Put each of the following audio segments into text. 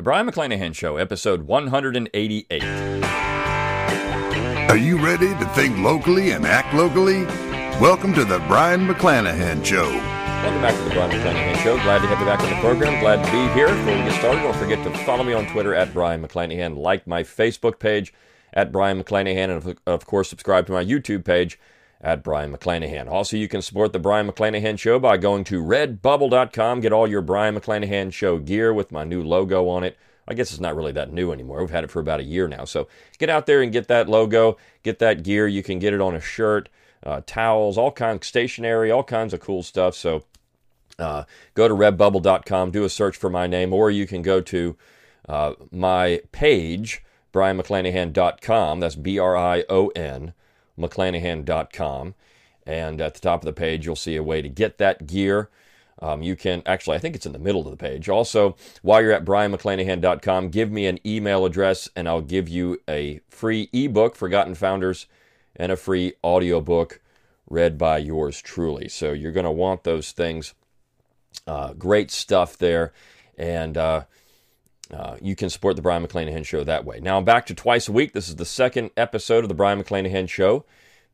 The Brion McClanahan Show, episode 188. Are you ready to think locally and act locally? Welcome to the Brion McClanahan Show. Welcome back to the Brion McClanahan Show. Glad to have you back on the program. Glad to be here. Before we get started, don't forget to follow me on Twitter at Brion McClanahan, like my Facebook page at Brion McClanahan, and of course, subscribe to my YouTube page at Brion McClanahan. Also, you can support the Brion McClanahan Show by going to redbubble.com. Get all your Brion McClanahan Show gear with my new logo on it. I guess it's not really that new anymore. We've had it for about a year now. So get out there and get that logo, get that gear. You can get it on a shirt, uh, towels, all kinds, of stationery, all kinds of cool stuff. So uh, go to redbubble.com, do a search for my name, or you can go to uh, my page, brionmcclanahan.com. That's B R I O N mcclanahan.com. And at the top of the page, you'll see a way to get that gear. Um, you can actually, I think it's in the middle of the page. Also, while you're at brionmcclanahan.com, give me an email address and I'll give you a free ebook, Forgotten Founders, and a free audiobook read by yours truly. So you're going to want those things. Uh, great stuff there. And uh, uh, you can support the Brion McClanahan Show that way. Now I'm back to twice a week. This is the second episode of the Brion McClanahan Show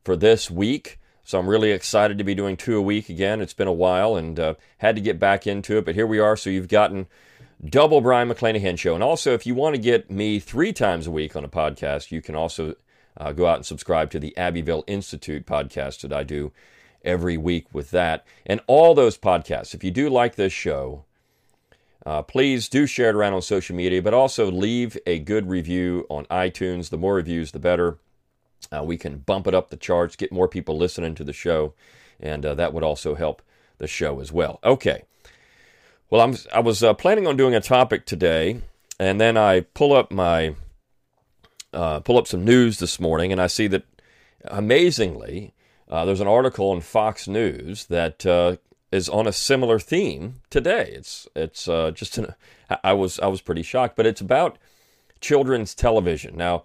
for this week. So I'm really excited to be doing two a week again. It's been a while and uh, had to get back into it, but here we are. So you've gotten double Brion McClanahan Show. And also, if you want to get me three times a week on a podcast, you can also uh, go out and subscribe to the Abbeville Institute podcast that I do every week with that. And all those podcasts, if you do like this show, uh, please do share it around on social media, but also leave a good review on iTunes. The more reviews, the better. Uh, we can bump it up the charts, get more people listening to the show, and uh, that would also help the show as well. Okay. Well, I'm, I was uh, planning on doing a topic today, and then I pull up my uh, pull up some news this morning, and I see that amazingly, uh, there's an article in Fox News that is on a similar theme today. It's it's uh, just an, I was I was pretty shocked, but it's about children's television. Now,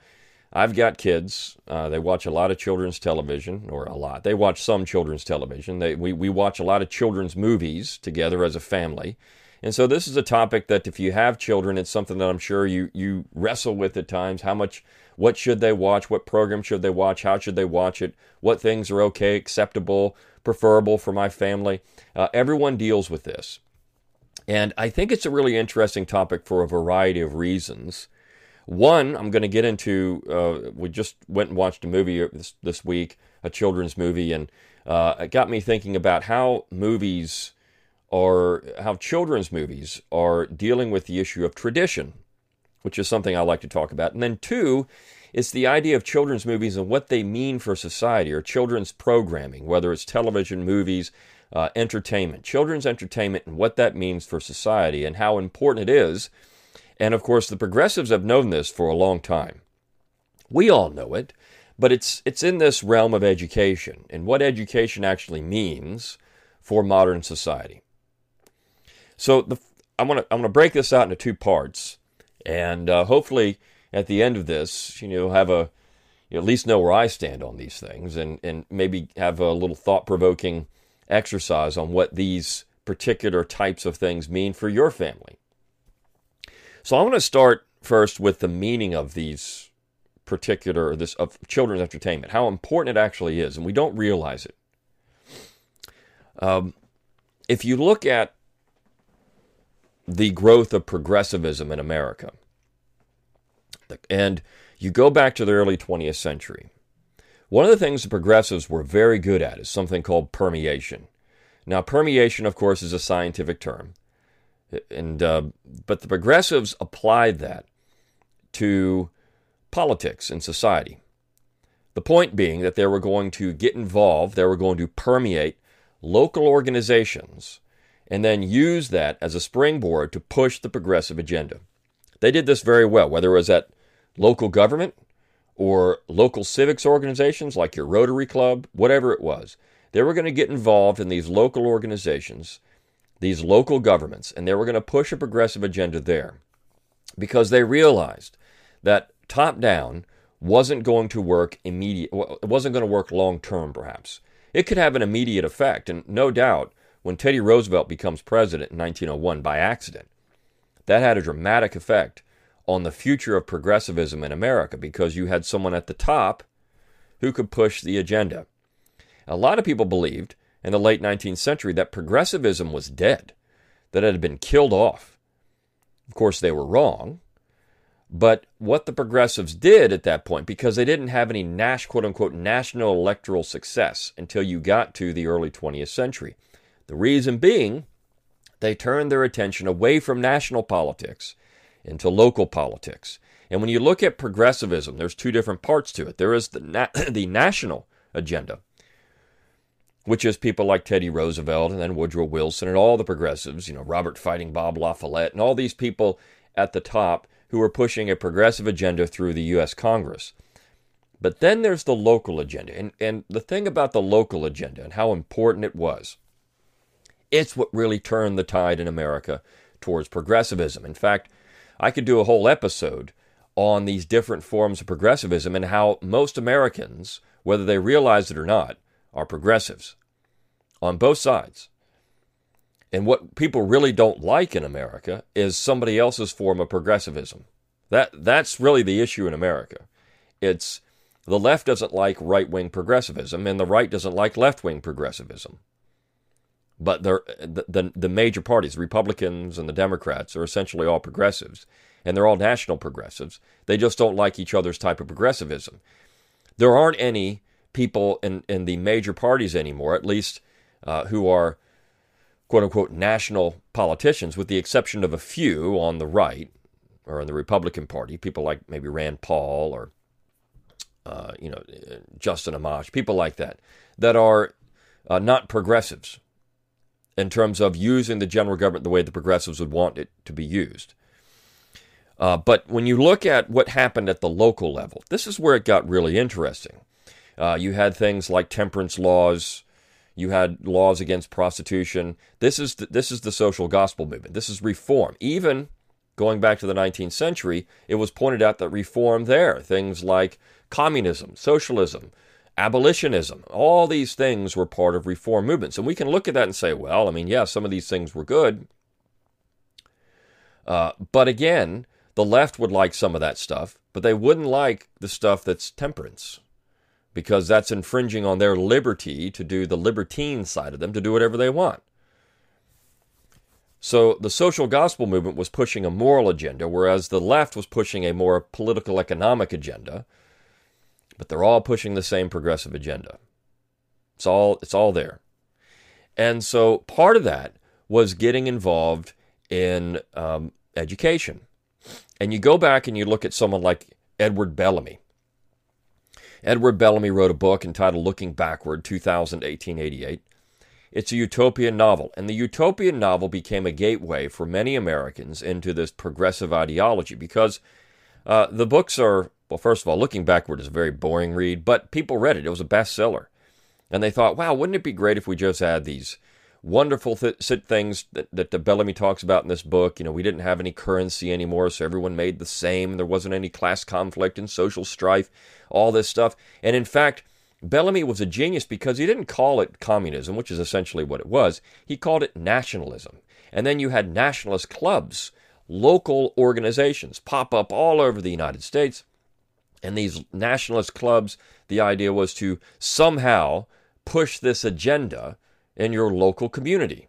I've got kids. Uh, they watch a lot of children's television, or a lot. They watch some children's television. They we we watch a lot of children's movies together as a family. And so this is a topic that if you have children, it's something that I'm sure you you wrestle with at times. How much what should they watch? What program should they watch? How should they watch it? What things are okay, acceptable? preferable for my family. Uh, everyone deals with this. And I think it's a really interesting topic for a variety of reasons. One, I'm going to get into, uh, we just went and watched a movie this, this week, a children's movie, and uh, it got me thinking about how movies are, how children's movies are dealing with the issue of tradition, which is something I like to talk about. And then two, it's the idea of children's movies and what they mean for society or children's programming, whether it's television, movies, uh, entertainment, children's entertainment, and what that means for society and how important it is. And of course, the progressives have known this for a long time. We all know it, but it's, it's in this realm of education and what education actually means for modern society. So the, I'm going to I'm going to break this out into two parts, and uh, hopefully at the end of this, you know, have a you at least know where I stand on these things, and and maybe have a little thought provoking exercise on what these particular types of things mean for your family. So I want to start first with the meaning of these particular this of children's entertainment, how important it actually is, and we don't realize it. Um, if you look at the growth of progressivism in America, and you go back to the early 20th century. One of the things the progressives were very good at is something called permeation. Now, permeation, of course, is a scientific term, and uh, but the progressives applied that to politics and society. The point being that they were going to get involved, they were going to permeate local organizations, and then use that as a springboard to push the progressive agenda. They did this very well, whether it was at local government or local civics organizations like your Rotary Club, whatever it was. They were going to get involved in these local organizations, these local governments, and they were going to push a progressive agenda there because they realized that top down wasn't going to work immediate it wasn't going to work long term perhaps it could have an immediate effect and no doubt when teddy roosevelt becomes president in 1901 by accident that had a dramatic effect on the future of progressivism in America because you had someone at the top who could push the agenda. A lot of people believed in the late 19th century that progressivism was dead, that it had been killed off. Of course, they were wrong. But what the progressives did at that point, because they didn't have any Nash, quote unquote, national electoral success until you got to the early 20th century. The reason being, they turned their attention away from national politics into local politics. And when you look at progressivism, there's two different parts to it. There is the, na- the national agenda, which is people like Teddy Roosevelt and then Woodrow Wilson and all the progressives, you know, Robert Fighting Bob La Follette and all these people at the top who are pushing a progressive agenda through the U.S. Congress. But then there's the local agenda. And, and the thing about the local agenda and how important it was, it's what really turned the tide in America towards progressivism. In fact, I could do a whole episode on these different forms of progressivism and how most Americans, whether they realize it or not, are progressives on both sides. And what people really don't like in America is somebody else's form of progressivism. That that's really the issue in America. It's the left doesn't like right-wing progressivism and the right doesn't like left-wing progressivism. But the, the the major parties, Republicans and the Democrats, are essentially all progressives, and they're all national progressives. They just don't like each other's type of progressivism. There aren't any people in, in the major parties anymore, at least uh, who are quote unquote national politicians, with the exception of a few on the right or in the Republican Party, people like maybe Rand Paul or uh, you know Justin Amash, people like that, that are uh, not progressives in terms of using the general government the way the progressives would want it to be used. Uh, but when you look at what happened at the local level, this is where it got really interesting. Uh, you had things like temperance laws, you had laws against prostitution. This is the, this is the social gospel movement. This is reform. Even going back to the 19th century, it was pointed out that reform there, things like communism, socialism, abolitionism, all these things were part of reform movements. And we can look at that and say, well, I mean, yeah, some of these things were good. Uh, but again, the left would like some of that stuff, but they wouldn't like the stuff that's temperance because that's infringing on their liberty to do the libertine side of them, to do whatever they want. So the social gospel movement was pushing a moral agenda, whereas the left was pushing a more political economic agenda. But they're all pushing the same progressive agenda. It's all it's all there. And so part of that was getting involved in um, education. And you go back and you look at someone like Edward Bellamy. Edward Bellamy wrote a book entitled Looking Backward, 2000 1888. It's a utopian novel, and the utopian novel became a gateway for many Americans into this progressive ideology because uh, the books are, well, first of all, Looking Backward is a very boring read, but people read it. It was a bestseller. And they thought, wow, wouldn't it be great if we just had these wonderful th- things that, that the Bellamy talks about in this book. You know, we didn't have any currency anymore, so everyone made the same. There wasn't any class conflict and social strife, all this stuff. And in fact, Bellamy was a genius because he didn't call it communism, which is essentially what it was. He called it nationalism. And then you had nationalist clubs, local organizations pop up all over the United States. And these nationalist clubs, the idea was to somehow push this agenda in your local community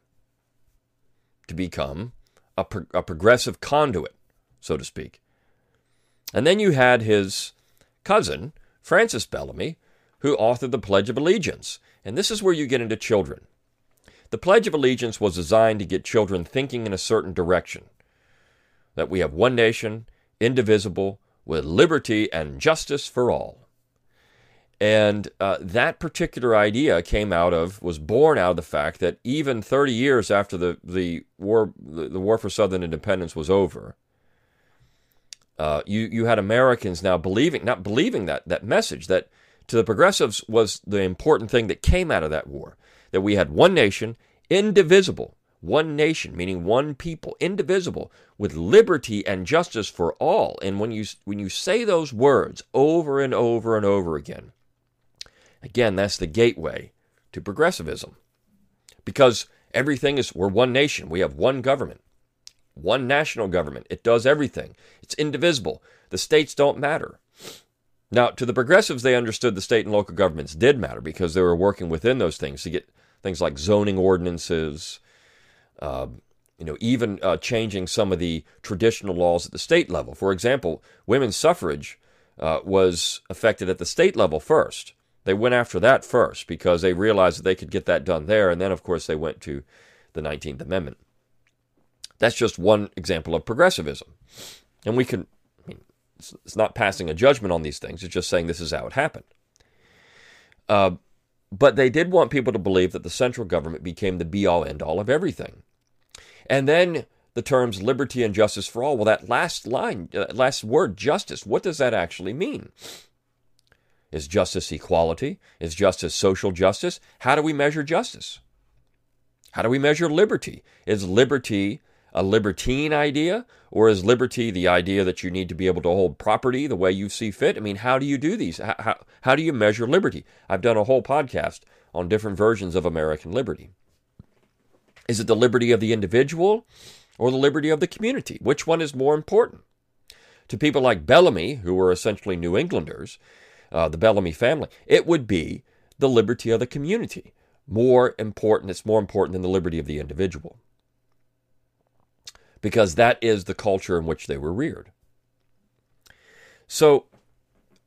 to become a, pro- a progressive conduit, so to speak. And then you had his cousin, Francis Bellamy, who authored the Pledge of Allegiance. And this is where you get into children. The Pledge of Allegiance was designed to get children thinking in a certain direction that we have one nation, indivisible, with liberty and justice for all. And uh, that particular idea came out of, was born out of the fact that even 30 years after the, the, war, the, the war for Southern independence was over, uh, you, you had Americans now believing, not believing that, that message, that to the progressives was the important thing that came out of that war, that we had one nation, indivisible, one nation, meaning one people, indivisible, with liberty and justice for all. And when you, when you say those words over and over and over again, Again, that's the gateway to progressivism. Because everything is, we're one nation, we have one government. one national government. It does everything. It's indivisible. The states don't matter. Now, to the progressives, they understood the state and local governments did matter because they were working within those things to get things like zoning ordinances, uh, you know, even uh, changing some of the traditional laws at the state level. For example, women's suffrage uh, was affected at the state level first. They went after that first because they realized that they could get that done there, and then, of course, they went to the 19th Amendment. That's just one example of progressivism. And we can I mean, it's not passing a judgment on these things. It's just saying this is how it happened. But they did want people to believe that the central government became the be all end all of everything. And then the terms liberty and justice for all. Well, that last line, uh, last word, justice, what does that actually mean? Is justice equality? Is justice social justice? How do we measure justice? How do we measure liberty? Is liberty a libertine idea? Or is liberty the idea that you need to be able to hold property the way you see fit? I mean, how do you do these? How, how, how do you measure liberty? I've done a whole podcast on different versions of American liberty. Is it the liberty of the individual or the liberty of the community? Which one is more important? To people like Bellamy, who were essentially New Englanders, uh, the Bellamy family, it would be the liberty of the community. More important, it's more important than the liberty of the individual because that is the culture in which they were reared. So,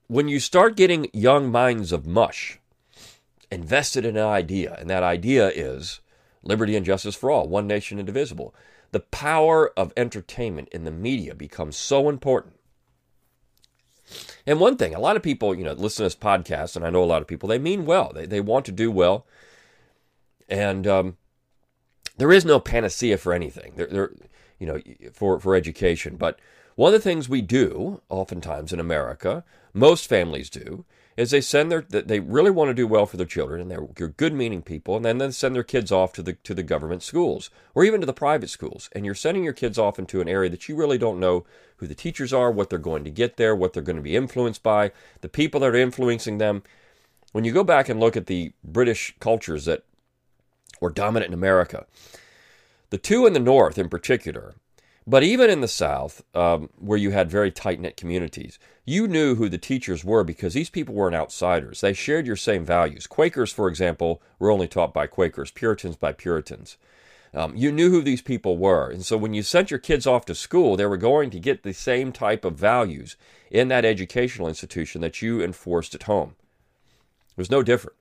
when you start getting young minds of mush invested in an idea, and that idea is liberty and justice for all, one nation indivisible, the power of entertainment in the media becomes so important. And one thing, a lot of people, you know, listen to this podcast, and I know a lot of people, they mean well. They, they want to do well. And um, there is no panacea for anything. There, there, you know, for, for education. But one of the things we do, oftentimes in America, most families do, is they send their they really want to do well for their children and they're, they're good meaning people and then they send their kids off to the to the government schools or even to the private schools and you're sending your kids off into an area that you really don't know who the teachers are what they're going to get there what they're going to be influenced by the people that are influencing them when you go back and look at the british cultures that were dominant in america the two in the north, in particular, but even in the South, um, where you had very tight knit communities, you knew who the teachers were because these people weren't outsiders. They shared your same values. Quakers, for example, were only taught by Quakers, Puritans by Puritans. Um, you knew who these people were. And so when you sent your kids off to school, they were going to get the same type of values in that educational institution that you enforced at home. It was no different.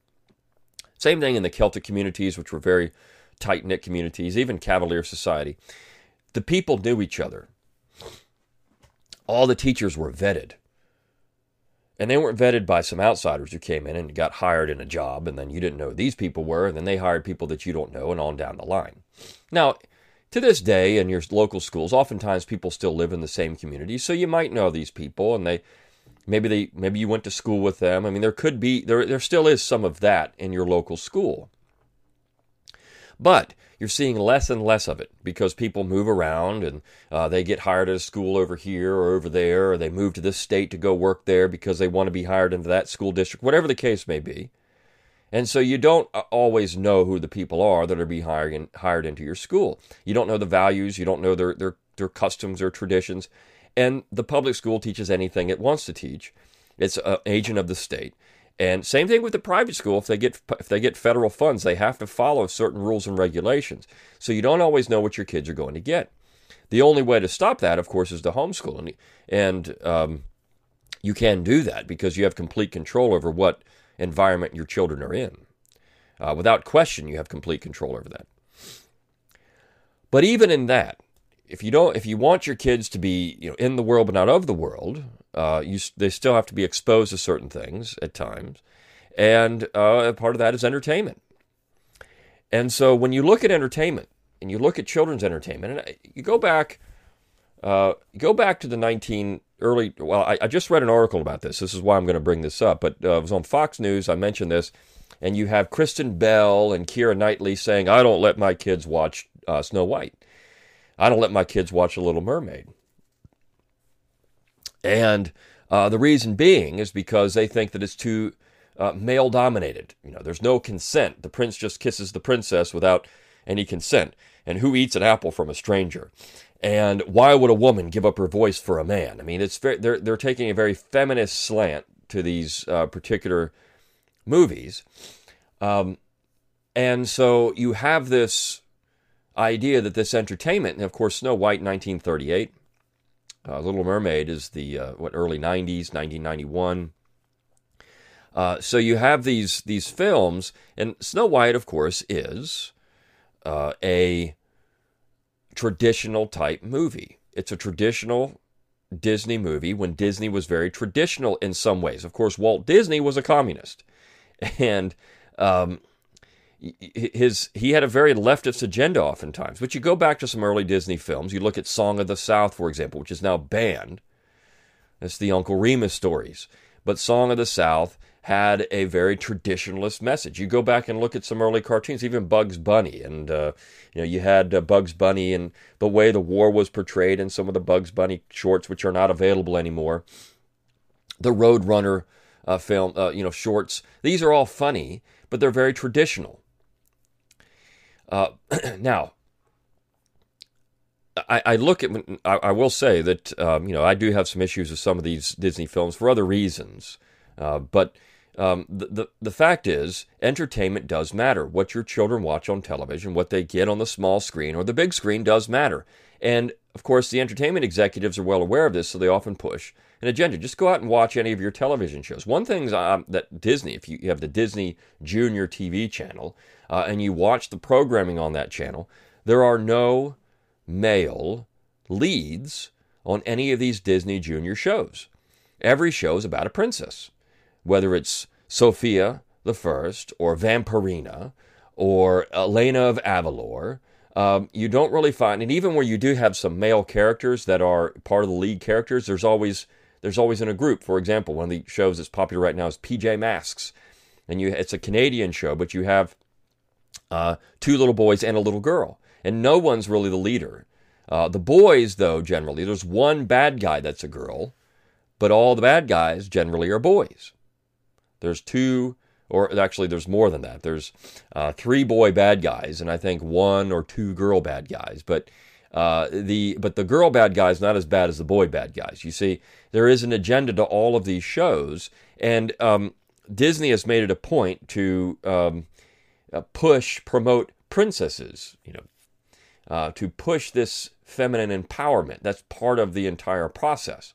Same thing in the Celtic communities, which were very tight knit communities, even Cavalier society. The people knew each other. All the teachers were vetted. And they weren't vetted by some outsiders who came in and got hired in a job, and then you didn't know who these people were, and then they hired people that you don't know, and on down the line. Now, to this day, in your local schools, oftentimes people still live in the same community, so you might know these people, and they maybe they maybe you went to school with them. I mean, there could be there there still is some of that in your local school. But you're seeing less and less of it because people move around and uh, they get hired at a school over here or over there, or they move to this state to go work there because they want to be hired into that school district, whatever the case may be. And so you don't uh, always know who the people are that are being hired, hired into your school. You don't know the values, you don't know their, their, their customs or traditions. And the public school teaches anything it wants to teach. It's an agent of the state. And same thing with the private school. If they get if they get federal funds, they have to follow certain rules and regulations. So you don't always know what your kids are going to get. The only way to stop that, of course, is to homeschool, and, and um, you can do that because you have complete control over what environment your children are in. Uh, without question, you have complete control over that. But even in that, if you don't, if you want your kids to be, you know, in the world but not of the world, uh, you, they still have to be exposed to certain things at times, and uh, part of that is entertainment. And so when you look at entertainment and you look at children's entertainment, and you go back, uh, go back to the 19 early. Well, I, I, just read an article about this. This is why I'm going to bring this up. But uh, it was on Fox News. I mentioned this, and you have Kristen Bell and Keira Knightley saying, "I don't let my kids watch uh, Snow White. I don't let my kids watch The Little Mermaid." And uh, the reason being is because they think that it's too uh, male dominated. You know, there's no consent. The prince just kisses the princess without any consent. and who eats an apple from a stranger, and why would a woman give up her voice for a man? I mean, it's very, they're they're taking a very feminist slant to these uh, particular movies, um, and so you have this idea that this entertainment, and of course, Snow White, 1938, uh, Little Mermaid is the uh, what early 90s, 1991. Uh, so you have these these films, and Snow White, of course, is uh, a traditional type movie. It's a traditional Disney movie when Disney was very traditional in some ways. Of course, Walt Disney was a communist, and um, his he had a very leftist agenda oftentimes. But you go back to some early Disney films. You look at Song of the South, for example, which is now banned. That's the Uncle Remus stories. But Song of the South had a very traditionalist message. You go back and look at some early cartoons, even Bugs Bunny, and uh, you know you had uh, Bugs Bunny and the way the war was portrayed in some of the Bugs Bunny shorts, which are not available anymore. The Roadrunner uh, film, uh, you know, shorts. These are all funny, but they're very traditional. Uh, now, I, I, look at. I, I, will say that um, you know I do have some issues with some of these Disney films for other reasons, uh, but um, the, the the fact is, entertainment does matter. What your children watch on television, what they get on the small screen or the big screen, does matter. And of course, the entertainment executives are well aware of this, so they often push an agenda. Just go out and watch any of your television shows. One thing um, that Disney, if you have the Disney Junior TV channel, uh, and you watch the programming on that channel, there are no male leads on any of these Disney Junior shows. Every show is about a princess, whether it's Sofia the First or Vampirina or Elena of Avalor. Um, you don't really find, and even where you do have some male characters that are part of the lead characters, there's always there's always in a group. For example, one of the shows that's popular right now is PJ Masks, and you it's a Canadian show, but you have uh, two little boys and a little girl, and no one's really the leader. Uh, the boys, though, generally, there's one bad guy that's a girl, but all the bad guys generally are boys. There's two, or actually, there's more than that. There's uh, three boy bad guys, and I think one or two girl bad guys. But uh, the but the girl bad guy is not as bad as the boy bad guys. You see, there is an agenda to all of these shows, and um, Disney has made it a point to um, uh, push, promote princesses, you know, uh, to push this feminine empowerment. That's part of the entire process.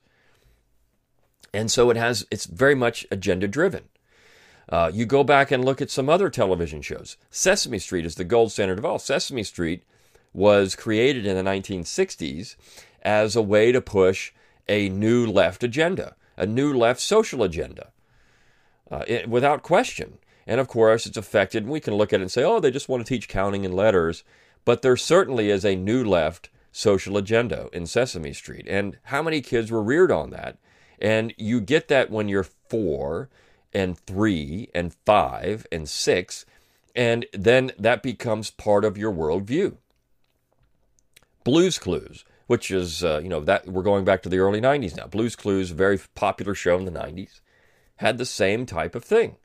And so it has, it's very much agenda driven. Uh, you go back and look at some other television shows. Sesame Street is the gold standard of all. Sesame Street was created in the 1960s as a way to push a new left agenda, a new left social agenda, uh, it, without question. And of course, it's affected. and We can look at it and say, oh, they just want to teach counting and letters. But there certainly is a new left social agenda in Sesame Street. And how many kids were reared on that? And you get that when you're four and three and five and six. And then that becomes part of your worldview. Blues Clues, which is, uh, you know, that we're going back to the early 90s now. Blues Clues, very popular show in the 90s, had the same type of thing.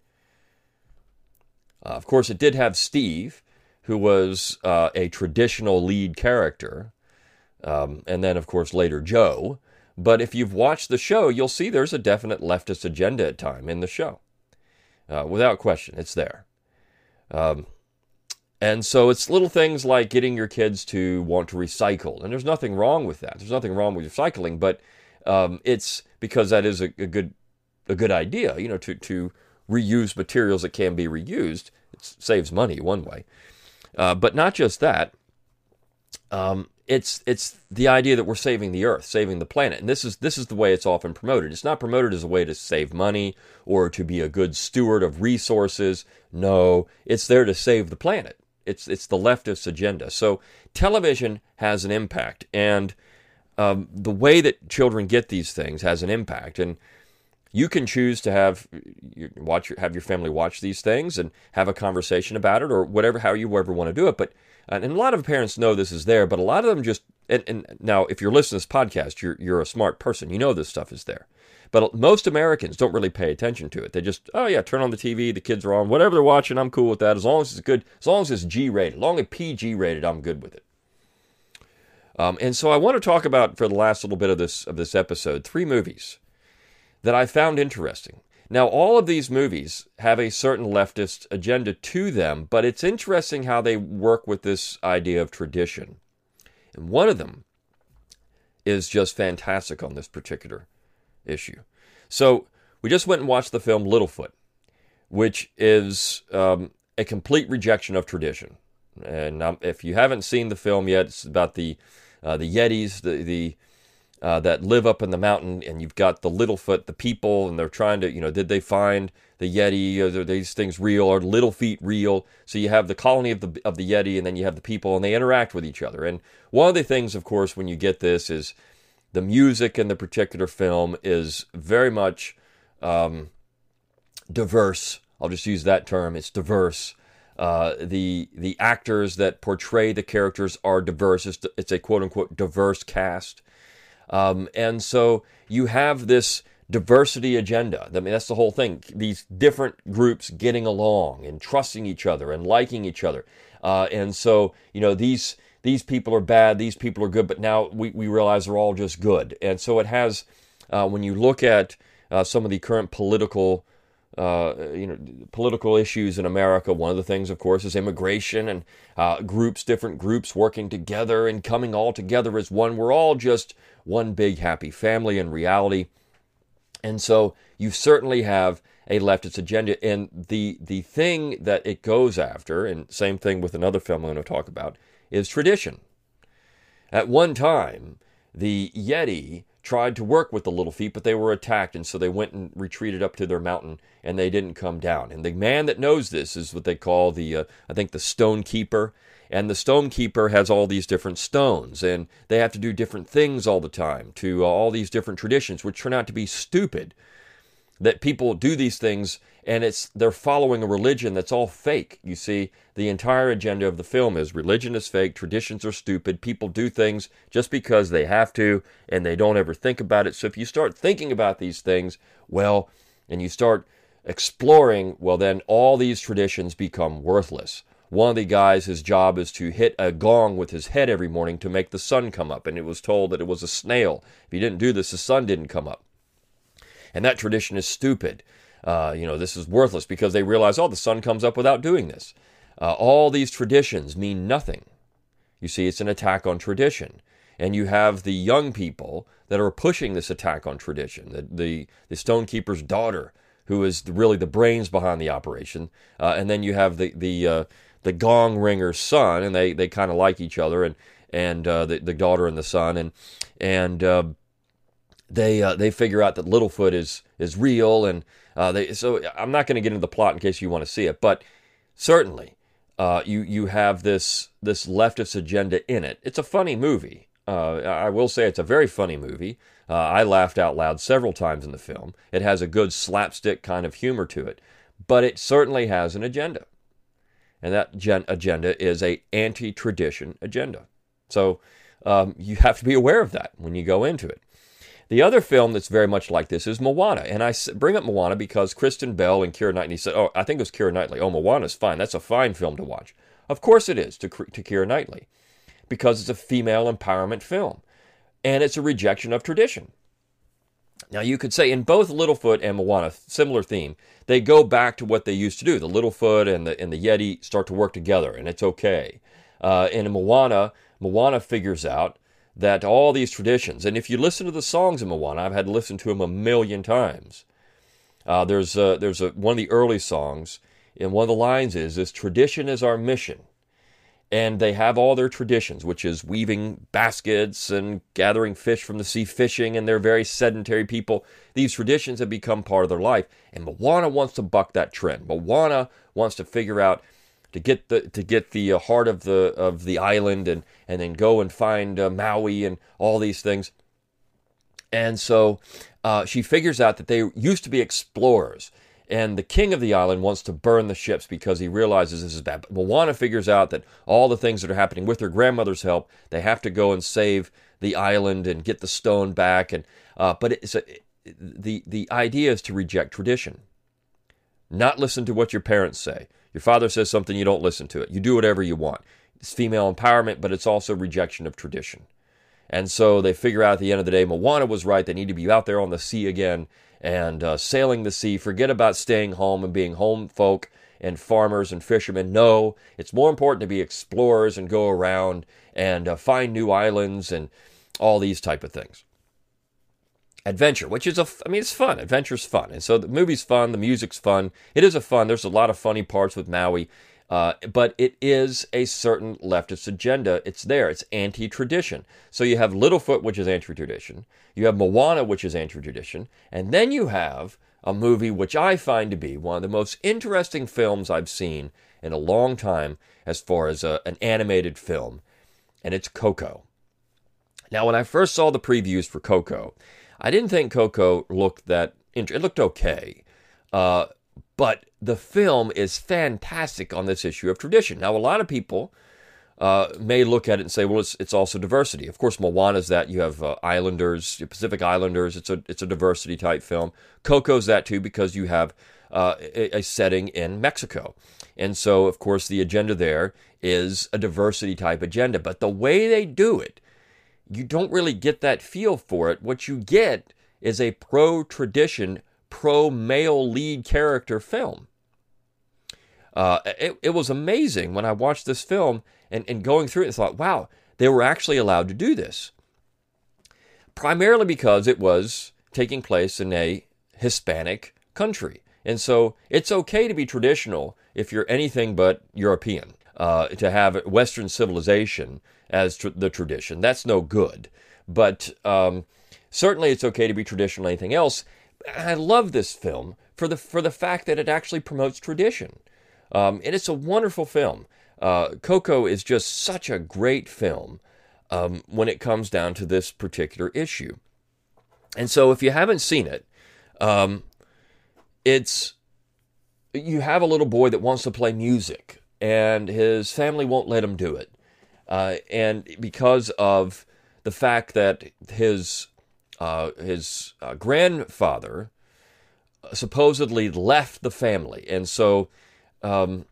Uh, of course, it did have Steve, who was uh, a traditional lead character, um, and then, of course, later Joe. But if you've watched the show, you'll see there's a definite leftist agenda at time in the show. Uh, without question, it's there. Um, and so it's little things like getting your kids to want to recycle. And there's nothing wrong with that. There's nothing wrong with recycling, but um, it's because that is a, a, good a good idea, you know, to, to reuse materials that can be reused. It saves money one way. Uh, but not just that. Um, it's it's the idea that we're saving the earth, saving the planet, and this is this is the way it's often promoted. It's not promoted as a way to save money or to be a good steward of resources. No, it's there to save the planet. It's it's the leftist agenda. So television has an impact, and um, the way that children get these things has an impact. And you can choose to have you watch have your family watch these things and have a conversation about it or whatever how you ever want to do it but and a lot of parents know this is there but a lot of them just and, and now if you're listening to this podcast you're you're a smart person you know this stuff is there but most Americans don't really pay attention to it. They just, oh yeah, turn on the TV, the kids are on, whatever they're watching, I'm cool with that. As long as it's good, as long as it's G rated, as long as PG rated, I'm good with it. Um, and so I want to talk about for the last little bit of this of this episode three movies that I found interesting. Now, all of these movies have a certain leftist agenda to them, but it's interesting how they work with this idea of tradition. And one of them is just fantastic on this particular issue. So, we just went and watched the film Littlefoot, which is um, a complete rejection of tradition. And um, if you haven't seen the film yet, it's about the uh, the Yetis, the the uh, that live up in the mountain, and you've got the Littlefoot, the people, and they're trying to, you know, did they find the Yeti? Are these things real? Are Little Feet real? So you have the colony of the of the Yeti, and then you have the people, and they interact with each other. And one of the things, of course, when you get this is the music in the particular film is very much um, diverse. I'll just use that term. It's diverse. Uh, the the actors that portray the characters are diverse. It's, it's a quote unquote diverse cast. Um, and so you have this diversity agenda. I mean, that's the whole thing. These different groups getting along and trusting each other and liking each other. Uh, and so, you know, these these people are bad, these people are good, but now we, we realize they're all just good. And so it has, uh, when you look at uh, some of the current political uh, you know, political issues in America. One of the things, of course, is immigration and uh, groups, different groups working together and coming all together as one. We're all just one big happy family in reality. And so you certainly have a leftist agenda. And the the thing that it goes after, and same thing with another film I'm going to talk about, is tradition. At one time, the Yeti tried to work with the little feet, but they were attacked, and so they went and retreated up to their mountain, and they didn't come down. And the man that knows this is what they call the, uh, I think, the stone keeper. And the stone keeper has all these different stones, and they have to do different things all the time to uh, all these different traditions, which turn out to be stupid. That people do these things and it's they're following a religion that's all fake. You see, the entire agenda of the film is religion is fake, traditions are stupid, people do things just because they have to and they don't ever think about it. So if you start thinking about these things, well, and you start exploring, well then all these traditions become worthless. One of the guys, his job is to hit a gong with his head every morning to make the sun come up, and it was told that it was a snail. If he didn't do this, the sun didn't come up. And that tradition is stupid uh, you know, this is worthless because they realize, oh, the sun comes up without doing this. Uh, all these traditions mean nothing. You see, it's an attack on tradition. And you have the young people that are pushing this attack on tradition. The, the, the stonekeeper's daughter, who is really the brains behind the operation. Uh, and then you have the, the, uh, the gong ringer's son, and they, they kind of like each other, and, and uh, the, the daughter and the son. And, and uh, they, they figure out that Littlefoot is, is real, and uh, they, so I'm not going to get into the plot in case you want to see it, but certainly uh, you you have this this leftist agenda in it. It's a funny movie. Uh, I will say it's a very funny movie. Uh, I laughed out loud several times in the film. It has a good slapstick kind of humor to it, but it certainly has an agenda, and that gen- agenda is a anti-tradition agenda. So um, you have to be aware of that when you go into it. The other film that's very much like this is Moana. And I bring up Moana because Kristen Bell and Keira Knightley said, oh, I think it was Keira Knightley, oh, Moana's fine. That's a fine film to watch. Of course it is to, to Keira Knightley because it's a female empowerment film and it's a rejection of tradition. Now, you could say in both Littlefoot and Moana, similar theme, they go back to what they used to do. The Littlefoot and the, and the Yeti start to work together, and it's okay. Uh, in Moana, Moana figures out that all these traditions, and if you listen to the songs of Moana, I've had to listen to them a million times. Uh, there's a, there's a, one of the early songs, and one of the lines is, "This tradition is our mission," and they have all their traditions, which is weaving baskets and gathering fish from the sea, fishing, and they're very sedentary people. These traditions have become part of their life, and Moana wants to buck that trend. Moana wants to figure out to get the to get the uh, heart of the of the island and and then go and find uh, Maui and all these things. And so uh, she figures out that they used to be explorers, and the king of the island wants to burn the ships because he realizes this is bad. But Moana figures out that all the things that are happening with her grandmother's help, they have to go and save the island and get the stone back. And uh, but it's a, the the idea is to reject tradition, not listen to what your parents say. Your father says something, you don't listen to it. You do whatever you want. It's female empowerment, but it's also rejection of tradition. And so they figure out at the end of the day, Moana was right. They need to be out there on the sea again and uh, sailing the sea. Forget about staying home and being home folk and farmers and fishermen. No, it's more important to be explorers and go around and uh, find new islands and all these type of things. Adventure, which is a, I mean, it's fun. Adventure's fun, and so the movie's fun. The music's fun. It is a fun. There's a lot of funny parts with Maui, uh, but it is a certain leftist agenda. It's there. It's anti-tradition. So you have Littlefoot, which is anti-tradition. You have Moana, which is anti-tradition, and then you have a movie which I find to be one of the most interesting films I've seen in a long time as far as a, an animated film, and it's Coco. Now, when I first saw the previews for Coco, I didn't think Coco looked that. Int- it looked okay, uh, but the film is fantastic on this issue of tradition. Now, a lot of people uh, may look at it and say, well, it's, it's also diversity. Of course, Moana's that. You have uh, Islanders, Pacific Islanders. It's a, it's a diversity type film. Coco's that too because you have uh, a, a, setting in Mexico. And so, of course, the agenda there is a diversity type agenda. But the way they do it, you don't really get that feel for it. What you get is a pro tradition, pro male lead character film. Uh, it, it was amazing when I watched this film and, and going through it and thought, wow, they were actually allowed to do this. Primarily because it was taking place in a Hispanic country. And so it's okay to be traditional if you're anything but European. Uh, to have Western civilization as tr- the tradition, that's no good. But um, certainly it's okay to be traditional anything else. I love this film for the for the fact that it actually promotes tradition. Um, and it's a wonderful film. Uh, Coco is just such a great film um, when it comes down to this particular issue. And so, if you haven't seen it, um, it's you have a little boy that wants to play music, and his family won't let him do it, uh, and because of the fact that his uh, his uh, grandfather supposedly left the family, and so um,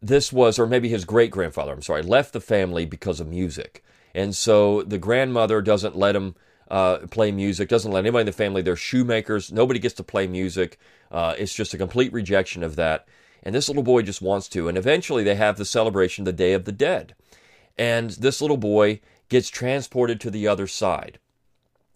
this was, or maybe his great grandfather, I'm sorry, left the family because of music. And so the grandmother doesn't let him uh, play music, doesn't let anybody in the family, they're shoemakers, nobody gets to play music. Uh, it's just a complete rejection of that. And this little boy just wants to. And eventually they have the celebration, the Day of the Dead. And this little boy gets transported to the other side.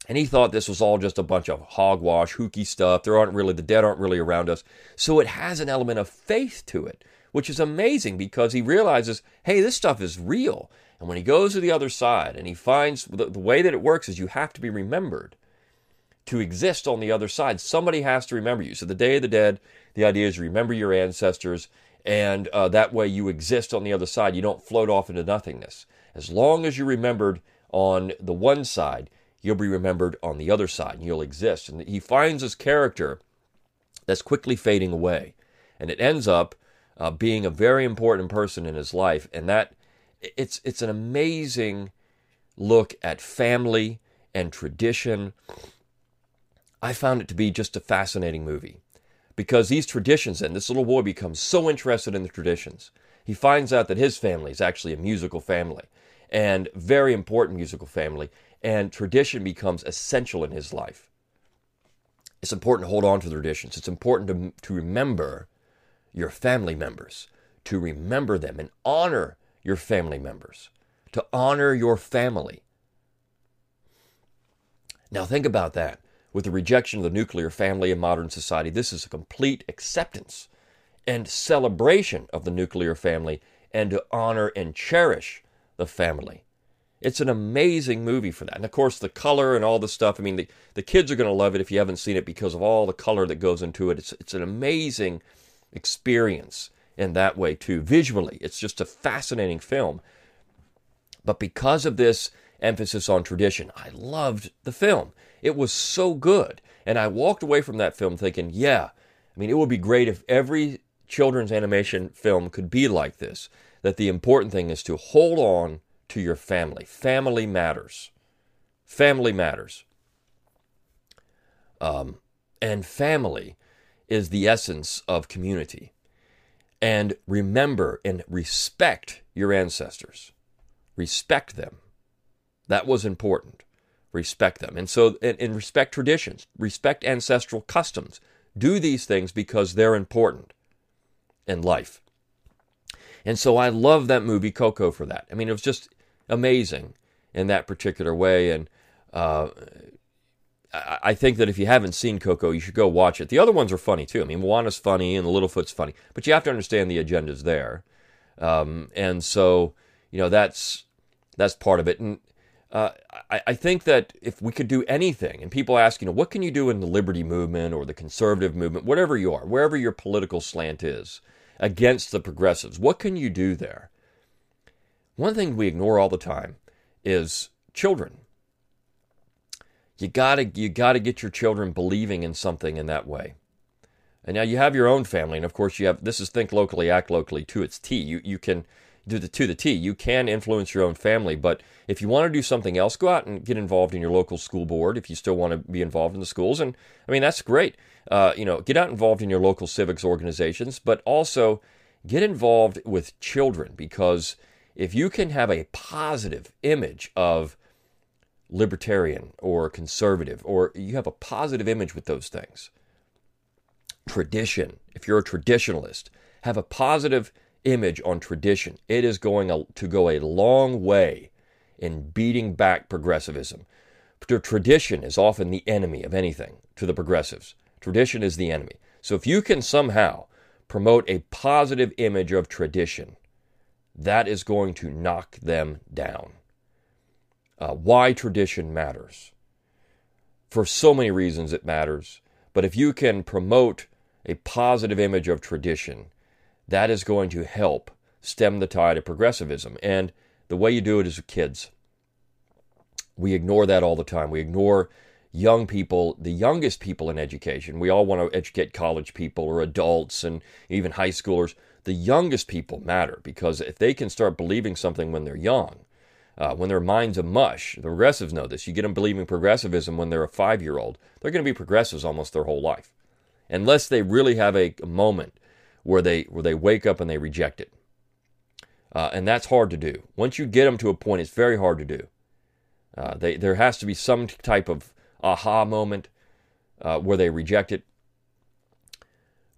And he thought this was all just a bunch of hogwash, hooky stuff. There aren't really, the dead aren't really around us. So it has an element of faith to it, which is amazing because he realizes, hey, this stuff is real. And when he goes to the other side and he finds the, the way that it works is you have to be remembered to exist on the other side. Somebody has to remember you. So the Day of the Dead, the idea is remember your ancestors, and uh, that way you exist on the other side. You don't float off into nothingness. As long as you're remembered on the one side, you'll be remembered on the other side and you'll exist. And he finds this character that's quickly fading away. And it ends up uh, being a very important person in his life. And that it's it's an amazing look at family and tradition. I found it to be just a fascinating movie because these traditions and this little boy becomes so interested in the traditions. He finds out that his family is actually a musical family and very important musical family and tradition becomes essential in his life. It's important to hold on to the traditions. It's important to, to remember your family members, to remember them and honor your family members, to honor your family. Now, think about that. With the rejection of the nuclear family in modern society, this is a complete acceptance and celebration of the nuclear family and to honor and cherish the family. It's an amazing movie for that. And of course, the color and all the stuff. I mean, the, the kids are going to love it if you haven't seen it because of all the color that goes into it. It's, it's an amazing experience in that way, too. Visually, it's just a fascinating film. But because of this emphasis on tradition, I loved the film. It was so good. And I walked away from that film thinking, yeah, I mean, it would be great if every children's animation film could be like this. That the important thing is to hold on to your family. Family matters. Family matters. Um, and family is the essence of community. And remember and respect your ancestors. Respect them. That was important. Respect them. And so, and, and respect traditions, respect ancestral customs. Do these things because they're important in life. And so I love that movie Coco for that. I mean, it was just amazing in that particular way. And uh, I think that if you haven't seen Coco, you should go watch it. The other ones are funny too. I mean, Moana's funny and Littlefoot's funny, but you have to understand the agendas there. Um, and so, you know, that's that's part of it. And uh, I, I, think that if we could do anything, and people ask, you know, what can you do in the liberty movement or the conservative movement, whatever you are, wherever your political slant is, against the progressives, what can you do there? One thing we ignore all the time is children. You gotta you gotta get your children believing in something in that way. And now you have your own family, and of course you have this is think locally, act locally to its T. You you can do the to the T. You can influence your own family, but if you want to do something else, go out and get involved in your local school board. If you still want to be involved in the schools, and I mean that's great. Uh, you know, get out involved in your local civics organizations, but also get involved with children because if you can have a positive image of libertarian or conservative, or you have a positive image with those things, tradition, if you're a traditionalist, have a positive image on tradition. It is going to go a long way in beating back progressivism. Tradition is often the enemy of anything to the progressives. Tradition is the enemy. So if you can somehow promote a positive image of tradition, that is going to knock them down. Uh, why tradition matters. For so many reasons, it matters. But if you can promote a positive image of tradition, that is going to help stem the tide of progressivism. And the way you do it is with kids. We ignore that all the time. We ignore young people, the youngest people in education. We all want to educate college people or adults and even high schoolers. The youngest people matter because if they can start believing something when they're young, uh, when their mind's a mush, the progressives know this. You get them believing progressivism when they're a five year old, they're going to be progressives almost their whole life unless they really have a, moment where they where they wake up and they reject it. Uh, and that's hard to do. Once you get them to a point, it's very hard to do. Uh, they, there has to be some type of aha moment uh, where they reject it.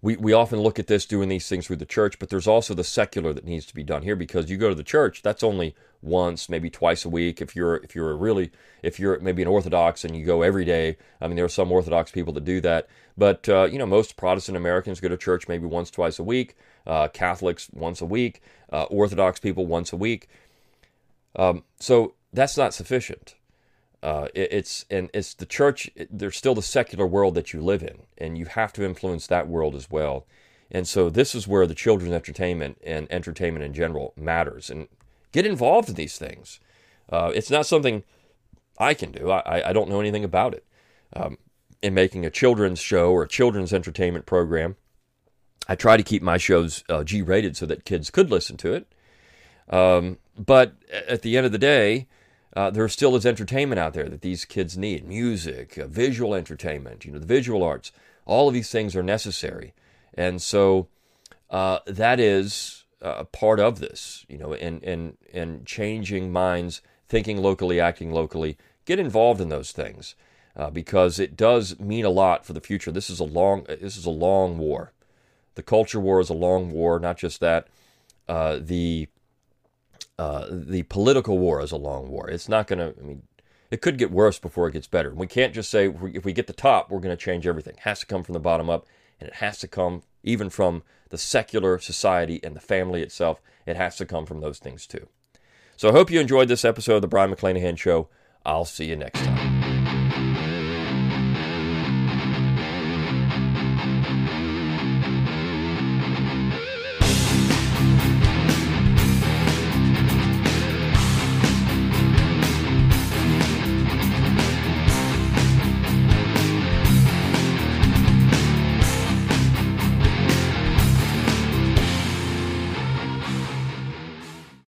We, we often look at this doing these things through the church, but there's also the secular that needs to be done here because you go to the church, that's only once, maybe twice a week. If you're if you're really if you're maybe an Orthodox and you go every day, I mean there are some Orthodox people that do that, but uh, you know most Protestant Americans go to church maybe once twice a week, uh, Catholics once a week, uh, Orthodox people once a week. Um, so that's not sufficient. Uh, it, it's and it's the church. There's still the secular world that you live in, and you have to influence that world as well. And so this is where the children's entertainment and entertainment in general matters. And Get involved in these things. Uh, it's not something I can do. I, I don't know anything about it. Um, in making a children's show or a children's entertainment program, I try to keep my shows uh, G rated so that kids could listen to it. Um, but at the end of the day, uh, there still is entertainment out there that these kids need music, uh, visual entertainment, you know, the visual arts. All of these things are necessary. And so uh, that is a part of this, you know, and and and changing minds, thinking locally, acting locally. Get involved in those things uh, because it does mean a lot for the future. This is a long this is a long war. The culture war is a long war. Not just that, uh, the uh, the political war is a long war. It's not going to. I mean, it could get worse before it gets better. We can't just say if we get the top, we're going to change everything. It has to come from the bottom up, and it has to come even from the secular society and the family itself. It has to come from those things too. So I hope you enjoyed this episode of the Brion McClanahan Show. I'll see you next time.